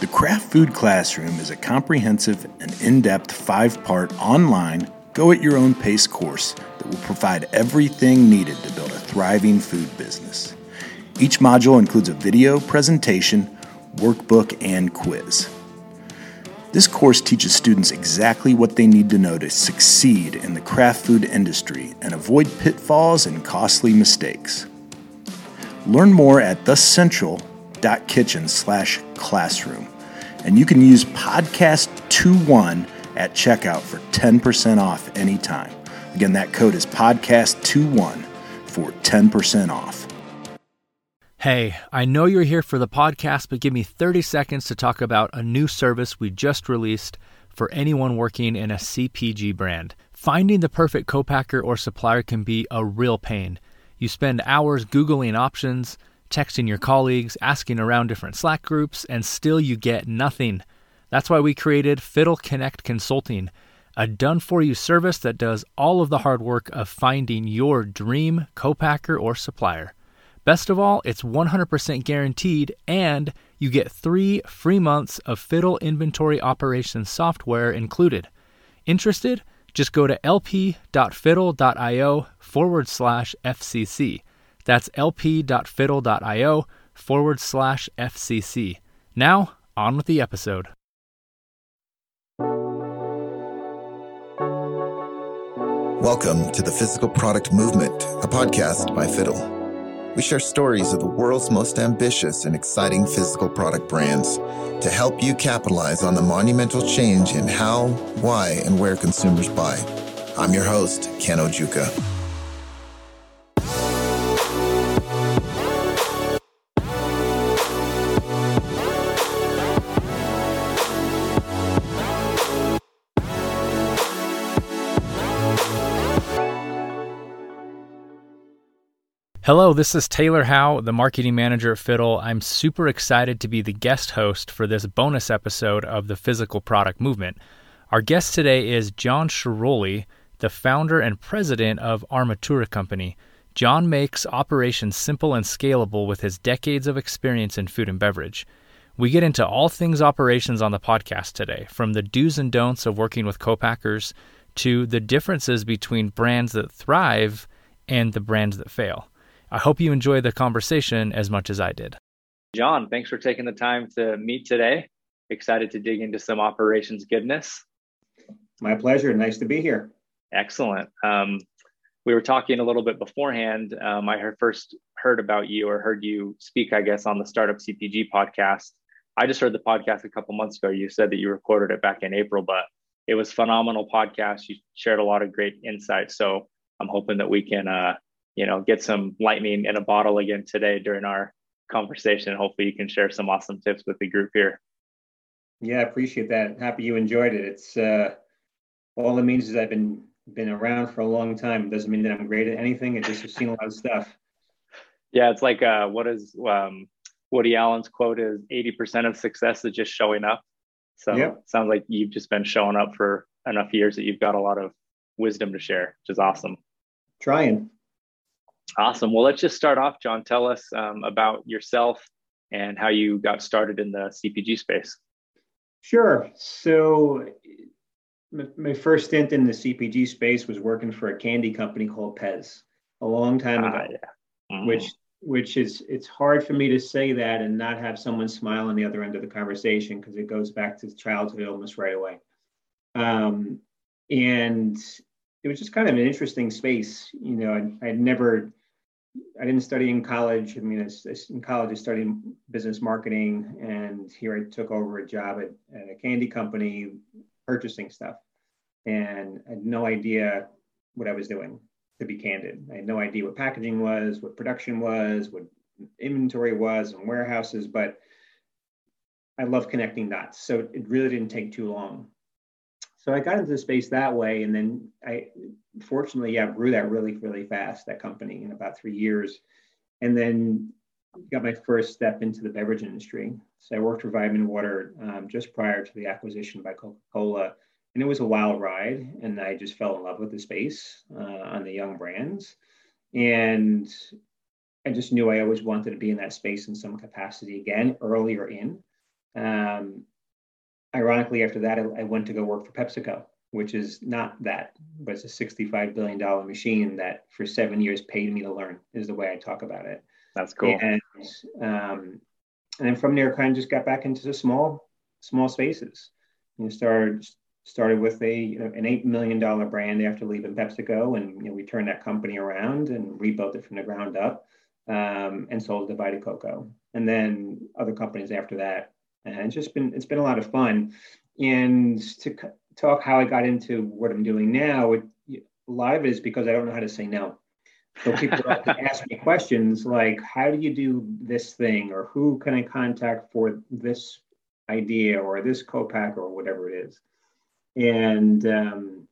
The Craft Food Classroom is a comprehensive and in depth five part online, go at your own pace course that will provide everything needed to build a thriving food business. Each module includes a video presentation, workbook, and quiz. This course teaches students exactly what they need to know to succeed in the craft food industry and avoid pitfalls and costly mistakes. Learn more at thecentral.kitchen slash classroom. And you can use podcast21 at checkout for 10% off anytime. Again, that code is podcast21 for 10% off. Hey, I know you're here for the podcast, but give me 30 seconds to talk about a new service we just released for anyone working in a CPG brand. Finding the perfect co-packer or supplier can be a real pain. You spend hours Googling options, texting your colleagues, asking around different Slack groups, and still you get nothing. That's why we created Fiddle Connect Consulting, a done for you service that does all of the hard work of finding your dream co-packer or supplier. Best of all, it's 100% guaranteed, and you get three free months of Fiddle inventory operations software included. Interested? just go to lp.fiddle.io forward slash FCC. That's lp.fiddle.io forward slash FCC. Now, on with the episode. Welcome to the Physical Product Movement, a podcast by Fiddle. We share stories of the world's most ambitious and exciting physical product brands to help you capitalize on the monumental change in how, why, and where consumers buy. I'm your host, Ken Ojuka. Hello, this is Taylor Howe, the marketing manager at Fiddle. I'm super excited to be the guest host for this bonus episode of the Physical Product Movement. Our guest today is John Schiaroli, the founder and president of Armatura Company. John makes operations simple and scalable with his decades of experience in food and beverage. We get into all things operations on the podcast today, from the do's and don'ts of working with co-packers to the differences between brands that thrive and the brands that fail. I hope you enjoy the conversation as much as I did. John, thanks for taking the time to meet today. Excited to dig into some operations goodness. My pleasure. Nice to be here. Excellent. Um, we were talking a little bit beforehand. Um, I heard, first heard about you or heard you speak, I guess, on the Startup CPG podcast. I just heard the podcast a couple months ago. You said that you recorded it back in April, but it was phenomenal podcast. You shared a lot of great insights. So I'm hoping that we can uh, you know, get some lightning in a bottle again today during our conversation. Hopefully, you can share some awesome tips with the group here. Yeah, I appreciate that. Happy you enjoyed it. It's uh, all it means is I've been been around for a long time. It doesn't mean that I'm great at anything. It just have seen a lot of stuff. Yeah, it's like uh, what is um, Woody Allen's quote is 80% of success is just showing up. So yep. sounds like you've just been showing up for enough years that you've got a lot of wisdom to share, which is awesome. Trying. Awesome. Well, let's just start off, John. Tell us um, about yourself and how you got started in the CPG space. Sure. So, my first stint in the CPG space was working for a candy company called Pez a long time ago, ah, yeah. mm-hmm. which which is it's hard for me to say that and not have someone smile on the other end of the conversation because it goes back to childhood almost right away. Um, and it was just kind of an interesting space. You know, I, I'd never I didn't study in college. I mean, I, in college, I studied business marketing, and here I took over a job at, at, a candy company purchasing stuff. And I had no idea what I was doing, to be candid. I had no idea what packaging was, what production was, what inventory was, and warehouses, but I love connecting dots. So it really didn't take too long so I got into the space that way, and then I fortunately yeah grew that really really fast that company in about three years, and then got my first step into the beverage industry. So I worked for Vitamin Water um, just prior to the acquisition by Coca Cola, and it was a wild ride, and I just fell in love with the space uh, on the young brands, and I just knew I always wanted to be in that space in some capacity again earlier in. Um, ironically, after that, I, I, went to go work for PepsiCo, which is not that, but it's a $65 billion machine that for seven years paid me to learn, is the way I talk about it. That's cool. And, um, and then from there, kind of just got back into the small, small spaces. You started started with a you know, an eight million dollar brand after leaving PepsiCo, and you know, we turned that company around and rebuilt it from the ground up, um, and sold the Vita Coco, and then other companies after that. And it's just been it's been a lot of fun. And to c- talk how I got into what I'm doing now, it, a lot of it is because I don't know how to say no. So people ask me questions like, "How do you do this thing?" or "Who can I contact for this idea or this co-pack or whatever it is?" and um,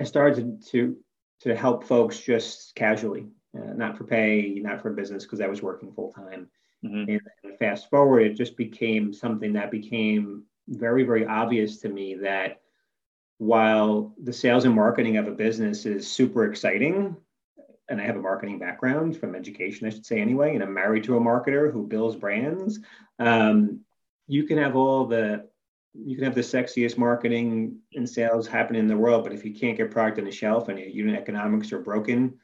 I started to to help folks just casually, uh, not for pay, not for business, because I was working full time. Mm-hmm. And fast forward, it just became something that became very, very obvious to me that while the sales and marketing of a business is super exciting, and I have a marketing background from education, I should say anyway, and I'm married to a marketer who builds brands. Um, you can have all the you can have the sexiest marketing and sales happening in the world, but if you can't get product on the shelf and your unit economics are broken,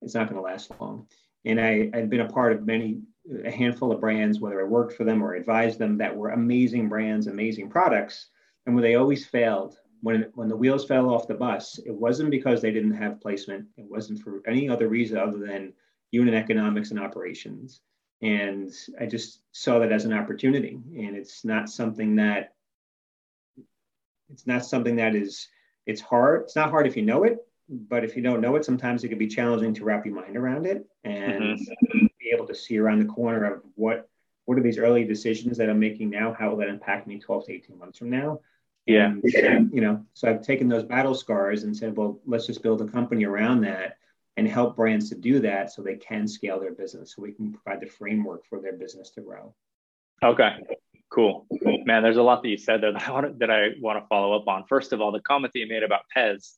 it's not going to last long. And I, I've been a part of many, a handful of brands, whether I worked for them or advised them, that were amazing brands, amazing products, and where they always failed. When, when the wheels fell off the bus, it wasn't because they didn't have placement. It wasn't for any other reason other than unit economics and operations. And I just saw that as an opportunity. And it's not something that it's not something that is, it's hard. It's not hard if you know it, but if you don't know it, sometimes it can be challenging to wrap your mind around it and mm-hmm. Able to see around the corner of what what are these early decisions that I'm making now? How will that impact me 12 to 18 months from now? Yeah. And, you know, so I've taken those battle scars and said, well, let's just build a company around that and help brands to do that so they can scale their business so we can provide the framework for their business to grow. Okay. Cool, man. There's a lot that you said there that I want to, that I want to follow up on. First of all, the comment that you made about Pez,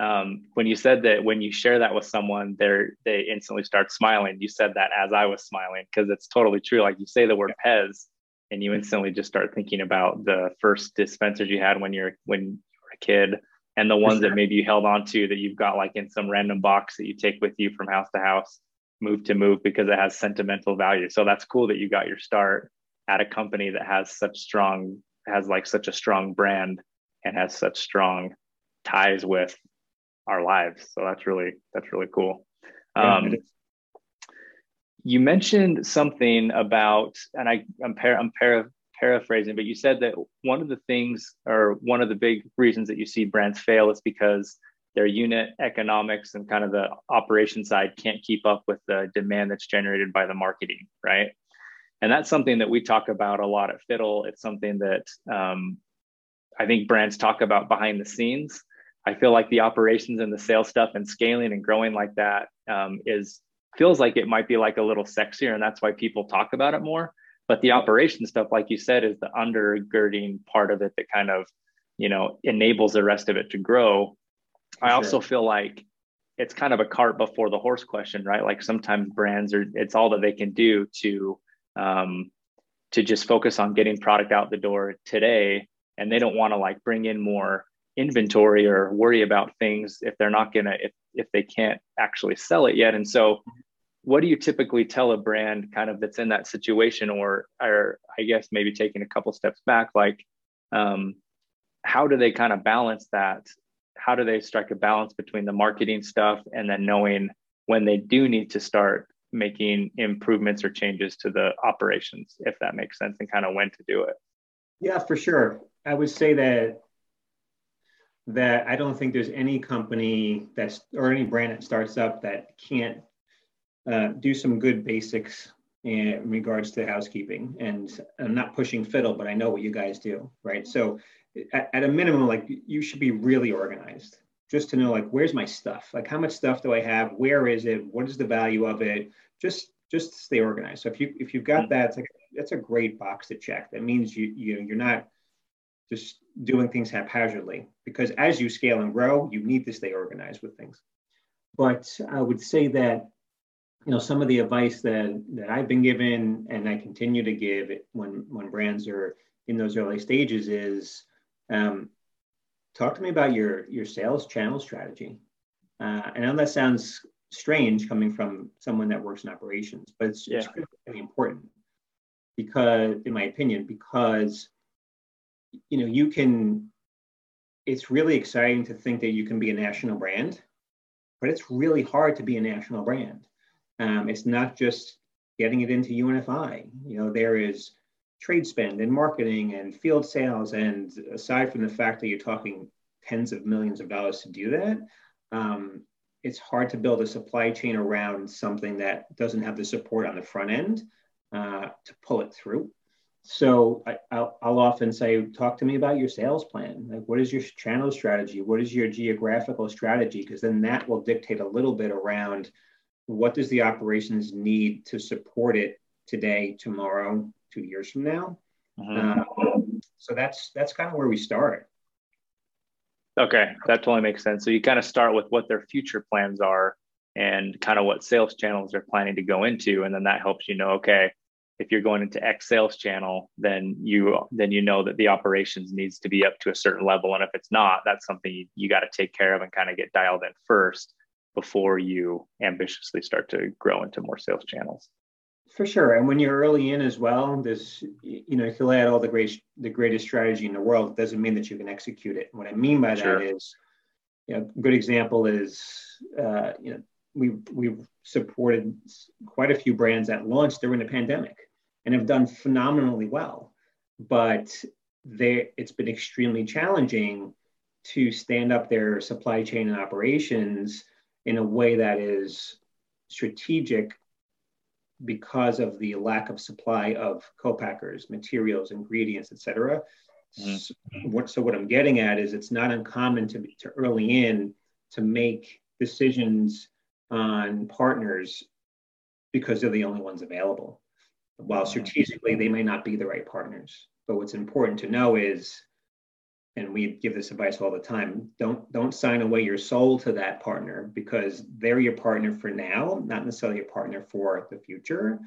um, when you said that when you share that with someone, they they instantly start smiling. You said that as I was smiling because it's totally true. Like you say the word Pez, and you instantly just start thinking about the first dispensers you had when you're when you were a kid, and the ones sure. that maybe you held on to that you've got like in some random box that you take with you from house to house, move to move because it has sentimental value. So that's cool that you got your start at a company that has such strong has like such a strong brand and has such strong ties with our lives so that's really that's really cool um, you mentioned something about and i i'm, par- I'm para- paraphrasing but you said that one of the things or one of the big reasons that you see brands fail is because their unit economics and kind of the operation side can't keep up with the demand that's generated by the marketing right and that's something that we talk about a lot at Fiddle. It's something that um, I think brands talk about behind the scenes. I feel like the operations and the sales stuff and scaling and growing like that um, is feels like it might be like a little sexier, and that's why people talk about it more. But the operation stuff, like you said, is the undergirding part of it that kind of you know enables the rest of it to grow. I sure. also feel like it's kind of a cart before the horse question, right? Like sometimes brands are it's all that they can do to um, to just focus on getting product out the door today and they don't want to like bring in more inventory or worry about things if they're not gonna if if they can't actually sell it yet and so what do you typically tell a brand kind of that's in that situation or or i guess maybe taking a couple steps back like um, how do they kind of balance that how do they strike a balance between the marketing stuff and then knowing when they do need to start making improvements or changes to the operations, if that makes sense, and kind of when to do it. Yeah, for sure. I would say that that I don't think there's any company that's or any brand that starts up that can't uh, do some good basics in regards to housekeeping. And I'm not pushing fiddle, but I know what you guys do, right? So at, at a minimum, like you should be really organized just to know like where's my stuff like how much stuff do i have where is it what is the value of it just just stay organized so if you if you've got mm-hmm. that it's like that's a great box to check that means you you know you're not just doing things haphazardly because as you scale and grow you need to stay organized with things but i would say that you know, some of the advice that that I've been given and I continue to give when when brands are in those early stages is um, talk to me about your your sales channel strategy. Uh, I know that sounds strange coming from someone that works in operations, but it's, yeah. it's really important because, in my opinion, because you know you can. It's really exciting to think that you can be a national brand, but it's really hard to be a national brand. Um, it's not just getting it into UNFI. You know, there is trade spend and marketing and field sales, and aside from the fact that you're talking tens of millions of dollars to do that, um, it's hard to build a supply chain around something that doesn't have the support on the front end uh, to pull it through. So I, will often say, talk to me about your sales plan. Like, what is your channel strategy? What is your geographical strategy? Because then that will dictate a little bit around what does the operations need to support it today, tomorrow, two years from now. Mm-hmm. Uh, so that's that's kind of where we start. Okay, that totally makes sense. So you kind of start with what their future plans are and kind of what sales channels they're planning to go into, and then that helps you know, okay, if you're going into X sales channel, then you then you know that the operations needs to be up to a certain level, and if it's not, that's something you, you got to take care of and kind of get dialed in first before you ambitiously start to grow into more sales channels. For sure, and when you're early in as well, this you know, if you lay out all the great the greatest strategy in the world, it doesn't mean that you can execute it. What I mean by sure. that is, you know, a good example is, uh, you know, we we've supported quite a few brands that launched during the pandemic and have done phenomenally well, but they it's been extremely challenging to stand up their supply chain and operations in a way that is strategic because of the lack of supply of co-packers, materials, ingredients, etc. Mm-hmm. So, what, so what I'm getting at is it's not uncommon to, to early in to make decisions on partners because they're the only ones available. While strategically they may not be the right partners. But what's important to know is and we give this advice all the time don't don't sign away your soul to that partner because they're your partner for now not necessarily a partner for the future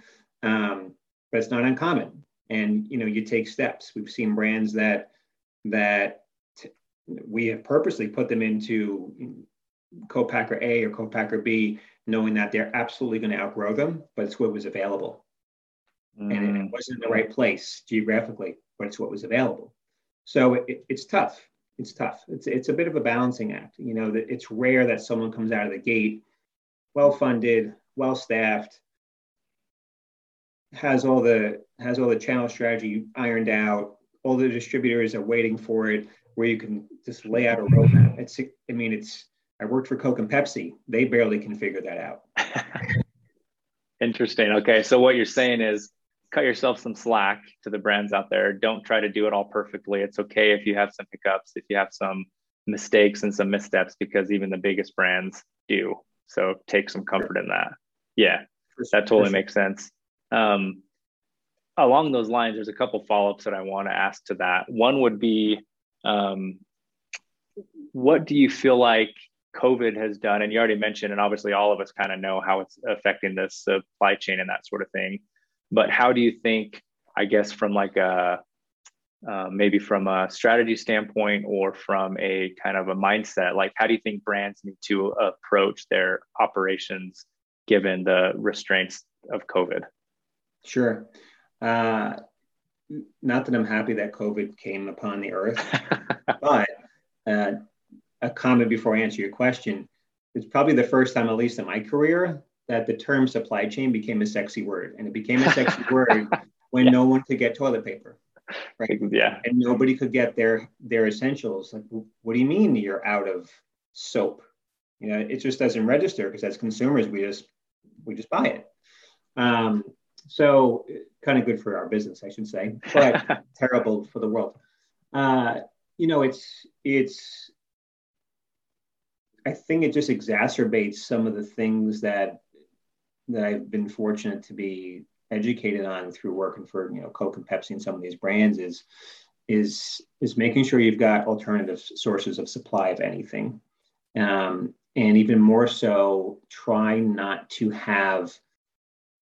um, but it's not uncommon. And you know you take steps. We've seen brands that that t- we have purposely put them into co-packer a or co-packer b knowing that they're absolutely going to outgrow them but it's what was available mm. and it wasn't in the right place geographically but it's what was available so it, it's tough. It's tough. It's it's a bit of a balancing act. You know that it's rare that someone comes out of the gate, well funded, well staffed, has all the has all the channel strategy ironed out. All the distributors are waiting for it, where you can just lay out a roadmap. It's I mean it's I worked for Coke and Pepsi. They barely can figure that out. Interesting. Okay, so what you're saying is cut yourself some slack to the brands out there. Don't try to do it all perfectly. It's okay if you have some hiccups, if you have some mistakes and some missteps, because even the biggest brands do. So take some comfort in that. Yeah, that totally makes sense. Um, along those lines, there's a couple follow ups that I want to ask to that. One would be, um, what do you feel like COVID has done? And you already mentioned, and obviously all of us kind of know how it's affecting the supply chain and that sort of thing but how do you think i guess from like a uh, maybe from a strategy standpoint or from a kind of a mindset like how do you think brands need to approach their operations given the restraints of covid? Sure. Uh, not that i'm happy that covid came upon the earth but uh, a comment before i answer your question. It's probably the first time at least in my career that the term supply chain became a sexy word, and it became a sexy word when yeah. no one could get toilet paper, right? Yeah, and nobody could get their their essentials. Like, what do you mean you're out of soap? You know, it just doesn't register because as consumers, we just we just buy it. Um, so, kind of good for our business, I should say, but terrible for the world. Uh, you know, it's it's I think it just exacerbates some of the things that that I've been fortunate to be educated on through working for you know Coke and Pepsi and some of these brands is is is making sure you've got alternative sources of supply of anything, um, and even more so, try not to have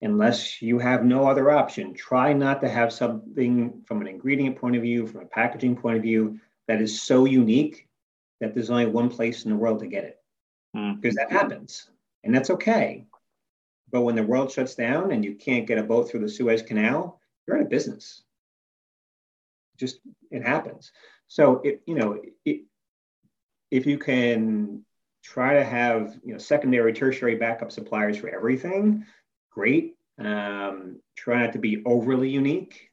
unless you have no other option, try not to have something from an ingredient point of view, from a packaging point of view, that is so unique that there's only one place in the world to get it. Mm. Because that happens, and that's okay. But when the world shuts down and you can't get a boat through the Suez Canal, you're out of business. Just it happens. So it, you know, it, if you can try to have you know secondary, tertiary backup suppliers for everything, great. Um, try not to be overly unique.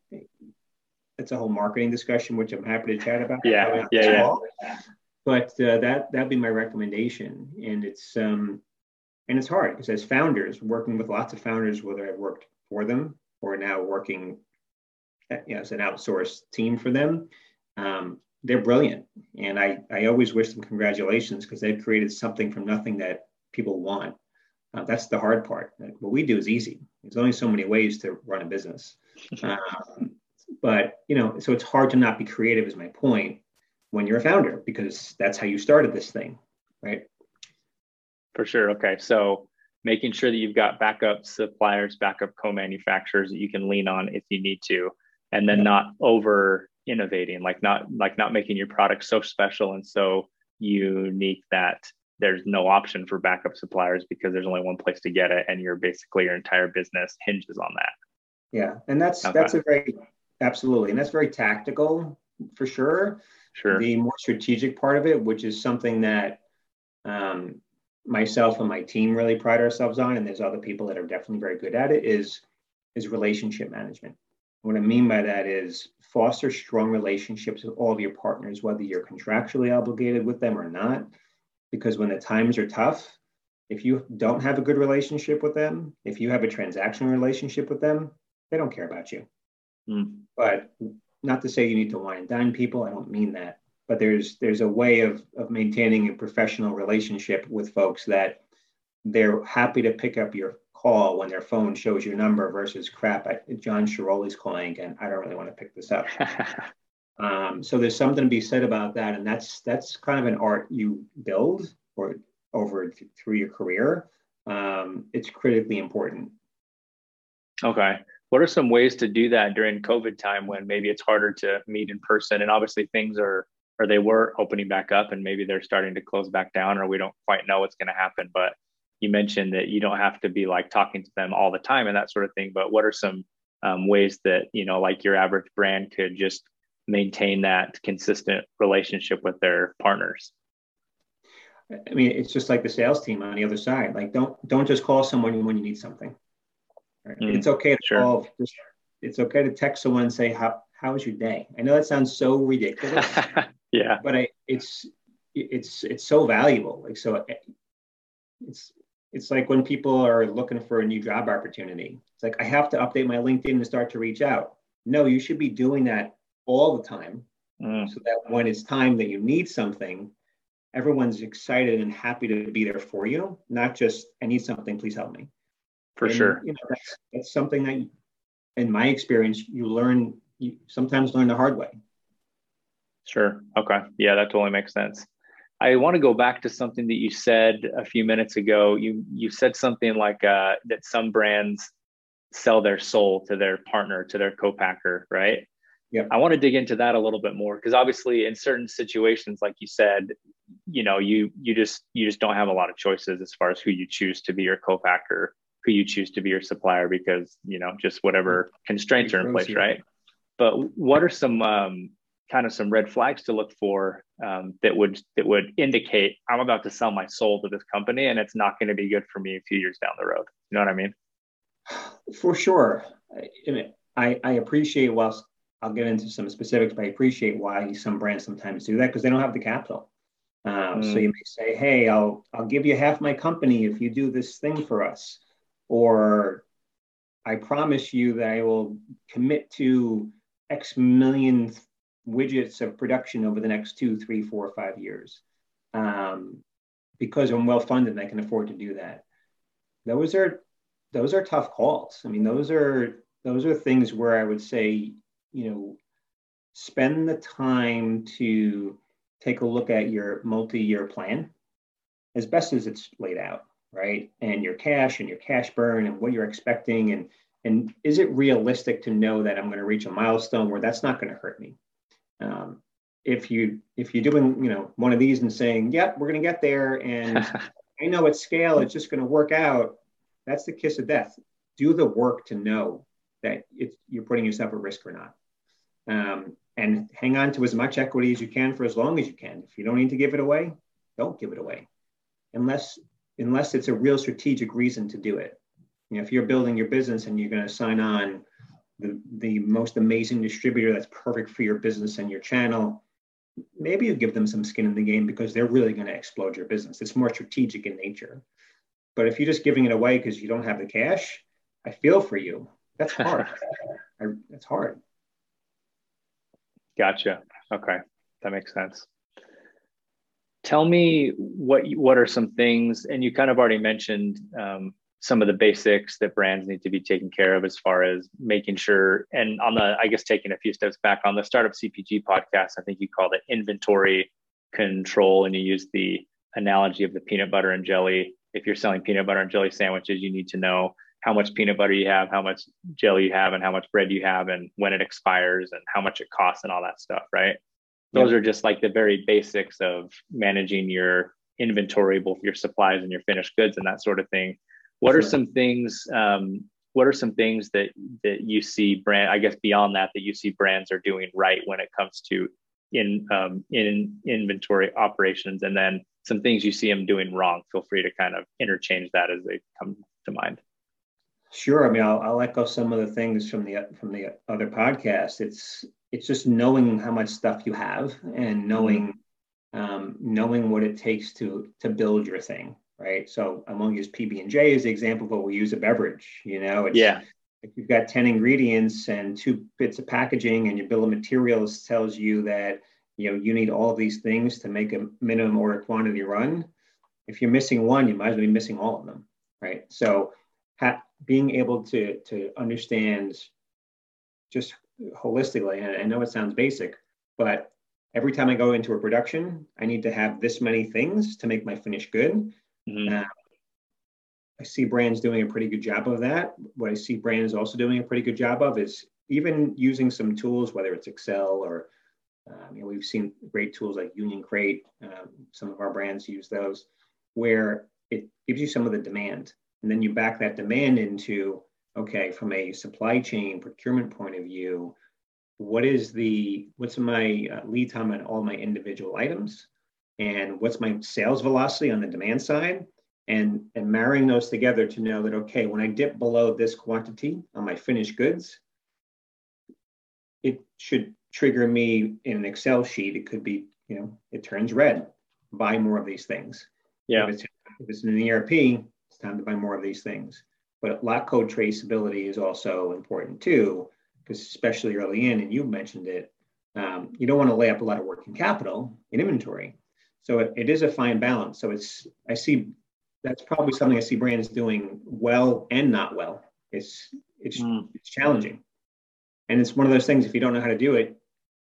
That's a whole marketing discussion, which I'm happy to chat about. Yeah, yeah, yeah. But uh, that that'd be my recommendation, and it's um, and it's hard because as founders, working with lots of founders, whether I've worked for them or now working you know, as an outsourced team for them, um, they're brilliant, and I I always wish them congratulations because they've created something from nothing that people want uh, that's the hard part. What we do is easy. There's only so many ways to run a business. Um, but you know, so it's hard to not be creative. Is my point when you're a founder because that's how you started this thing, right? For sure. Okay, so making sure that you've got backup suppliers, backup co-manufacturers that you can lean on if you need to, and then yeah. not over innovating, like not like not making your product so special and so unique that there's no option for backup suppliers because there's only one place to get it and you're basically your entire business hinges on that yeah and that's okay. that's a very absolutely and that's very tactical for sure sure the more strategic part of it which is something that um, myself and my team really pride ourselves on and there's other people that are definitely very good at it is is relationship management what i mean by that is foster strong relationships with all of your partners whether you're contractually obligated with them or not because when the times are tough, if you don't have a good relationship with them, if you have a transactional relationship with them, they don't care about you. Mm. But not to say you need to wine and dine people. I don't mean that. But there's there's a way of of maintaining a professional relationship with folks that they're happy to pick up your call when their phone shows your number versus crap. I, John Schiaroli's calling again. I don't really want to pick this up. Um, so there's something to be said about that, and that's that's kind of an art you build or over th- through your career. Um, it's critically important. Okay. What are some ways to do that during COVID time when maybe it's harder to meet in person and obviously things are or they were opening back up and maybe they're starting to close back down or we don't quite know what's going to happen. But you mentioned that you don't have to be like talking to them all the time and that sort of thing but what are some um, ways that you know like your average brand could just maintain that consistent relationship with their partners? I mean it's just like the sales team on the other side. Like don't don't just call someone when you need something. Right? mm, it's okay to sure. call just it's okay to text someone and say how how was your day? I know that sounds so ridiculous yeah. But I, it's it's it's so valuable. Like so it's it's like when people are looking for a new job opportunity. It's like i have to update my linkedin and start to reach out. No you should be doing that all the time. Mm. so that when it's time that you need something everyone's excited and happy to be there for you not just i need something please help me. For and, sure. you know that's, that's something that in my experience you learn you sometimes learn the hard way sure. Okay. Yeah that totally makes sense. I want to go back to something that you said a few minutes ago. You you said something like uh, that some brands sell their soul to their partner to their co-packer right? Yeah. I want to dig into that a little bit more because obviously in certain situations, like you said, you know, you you just you just don't have a lot of choices as far as who you choose to be your co-packer, who you choose to be your supplier, because you know, just whatever constraints are in place, right? But what are some um, kind of some red flags to look for um, that would that would indicate I'm about to sell my soul to this company and it's not going to be good for me a few years down the road? You know what I mean? For sure. I, I, I appreciate whilst I'll get into some specifics, but I appreciate why some brands sometimes do that because they don't have the capital. Uh, mm. So you may say, "Hey, I'll I'll give you half my company if you do this thing for us," or "I promise you that I will commit to X million widgets of production over the next two, three, four, five years, um, because I'm well funded and I can afford to do that." Those are those are tough calls. I mean, those are those are things where I would say you know, spend the time to take a look at your multi-year plan as best as it's laid out. right? And your cash and your cash burn and what you're expecting and and is it realistic to know that I'm going to reach a milestone where that's not going to hurt me? Um, if you if you're doing you know one of these and saying, "Yep, we're going to get there," and I know at scale it's just going to work out, that's the kiss of death. Do the work to know that it's, you're putting yourself at risk or not. Um, and hang on to as much equity as you can for as long as you can. If you don't need to give it away, don't give it away, unless unless it's a real strategic reason to do it. You know, if you're building your business and you're going to sign on the the most amazing distributor that's perfect for your business and your channel, maybe you give them some skin in the game because they're really going to explode your business. It's more strategic in nature. But if you're just giving it away because you don't have the cash, I feel for you. That's hard. I, that's hard. Gotcha. Okay, that makes sense. Tell me what what are some things, and you kind of already mentioned um, some of the basics that brands need to be taking care of as far as making sure and on the i guess taking a few steps back on the startup cpg podcast i think you called it inventory control and you use the analogy of the peanut butter and jelly. If you're selling peanut butter and jelly sandwiches you need to know how much peanut butter you have how much jelly you have and how much bread you have and when it expires and how much it costs and all that stuff right? Those are just like the very basics of managing your inventory both your supplies and your finished goods and that sort of thing what are some things? Um, what are some things that that you see brand? I guess beyond that, that you see brands are doing right when it comes to in um, in inventory operations, and then some things you see them doing wrong. Feel free to kind of interchange that as they come to mind. Sure. I mean, I'll, I'll echo some of the things from the from the other podcast. It's it's just knowing how much stuff you have and knowing um, knowing what it takes to to build your thing right? So I won't use PB and J as the example, but we use a beverage. You know, it's, yeah. If you've got ten ingredients and two bits of packaging, and your bill of materials tells you that you know you need all of these things to make a minimum order quantity run. If you're missing one, you might as well be missing all of them, right? So ha- being able to to understand just holistically, and I know it sounds basic, but every time I go into a production, I need to have this many things to make my finish good. Mm-hmm. Uh, I see brands doing a pretty good job of that. What I see brands also doing a pretty good job of is even using some tools, whether it's Excel or um, you know, we've seen great tools like Unioncrate. Um, some of our brands use those, where it gives you some of the demand, and then you back that demand into okay, from a supply chain procurement point of view, what is the what's my uh, lead time on all my individual items? And what's my sales velocity on the demand side? And and marrying those together to know that okay when i dip below this quantity on my finished goods it should trigger me in an excel sheet. It could be you know it turns red. Buy more of these things. Yeah. if it's, if it's in an erp it's time to buy more of these things. But lot code traceability is also important too because especially early in and you mentioned it um, you don't want to lay up a lot of working capital in inventory so it, it is a fine balance. So it's I see that's probably something I see brands doing well and not well. It's it's mm. it's challenging, and it's one of those things. If you don't know how to do it,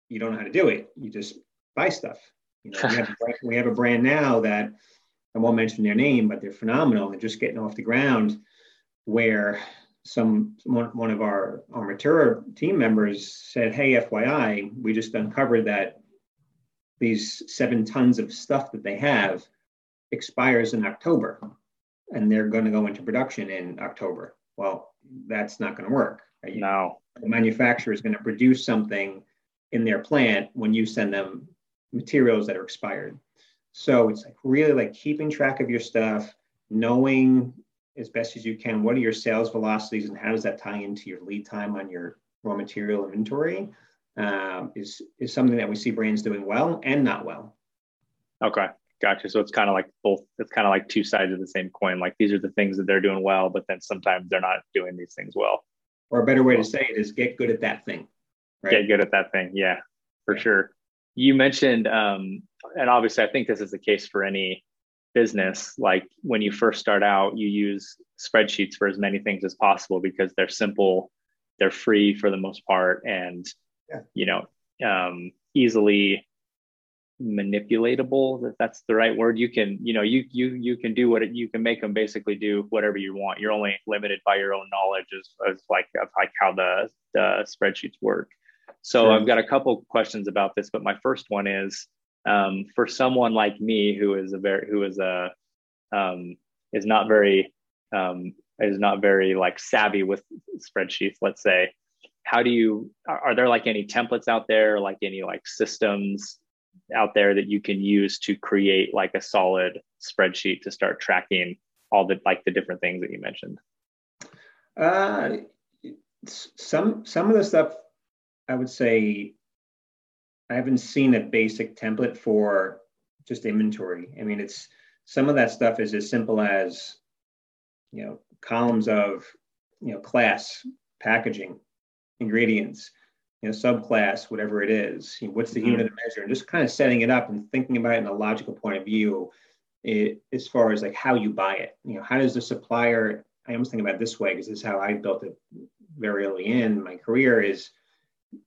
you don't know how to do it. You just buy stuff. You know, we, have, we have a brand now that I won't mention their name, but they're phenomenal. They're just getting off the ground. Where some one, one of our our team members said, "Hey, FYI, we just uncovered that these seven tons of stuff that they have expires in October and they're going to go into production in October. Well, that's not going to work. Right? No. The manufacturer is going to produce something in their plant when you send them materials that are expired. So it's like really like keeping track of your stuff, knowing as best as you can what are your sales velocities and how does that tie into your lead time on your raw material inventory um, is is something that we see brands doing well and not well. Okay, gotcha. So it's kind of like both. It's kind of like two sides of the same coin. Like these are the things that they're doing well, but then sometimes they're not doing these things well. Or a better way to say it is get good at that thing. Right? Get good at that thing. Yeah, for yeah. sure. You mentioned, um, and obviously, I think this is the case for any business. Like when you first start out, you use spreadsheets for as many things as possible because they're simple, they're free for the most part, and yeah. you know, um, easily manipulatable if that's the right word you can you know you you you can do what it, you can make them basically do whatever you want you're only limited by your own knowledge as, as like of like how the, the spreadsheets work so sure. i've got a couple questions about this but my first one is um, for someone like me who is a very who is a um, is not very um, is not very like savvy with spreadsheets let's say how do you are, there like any templates out there like any like systems out there that you can use to create like a solid spreadsheet to start tracking all the like the different things that you mentioned? Uh some some of the stuff i would say i haven't seen a basic template for just inventory. I mean it's some of that stuff is as simple as you know columns of you know class packaging ingredients you know, subclass, whatever it is. You know, what's the mm-hmm. unit of measure? And just kind of setting it up and thinking about it in a logical point of view, it, as far as like how you buy it. You know, how does the supplier? I almost think about it this way because this is how I built it very early in my career. Is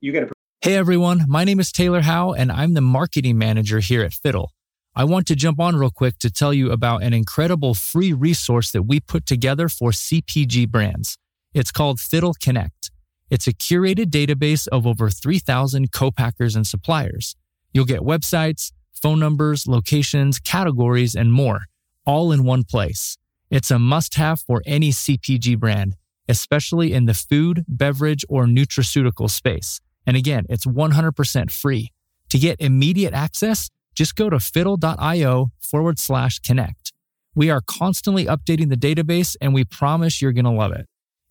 you got to. Hey everyone, my name is Taylor Howe, and I'm the marketing manager here at Fiddle. I want to jump on real quick to tell you about an incredible free resource that we put together for CPG brands. It's called Fiddle Connect. It's a curated database of over 3,000 co-packers and suppliers. You'll get websites, phone numbers, locations, categories, and more, all in one place. It's a must have for any CPG brand, especially in the food, beverage, or nutraceutical space. And again, it's 100% free. To get immediate access, just go to fiddle.io forward slash connect. We are constantly updating the database and we promise you're going to love it.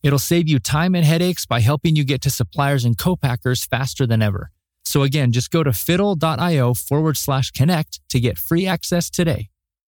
It'll save you time and headaches by helping you get to suppliers and co-packers faster than ever. So again, just go to fiddle.io forward slash connect to get free access today.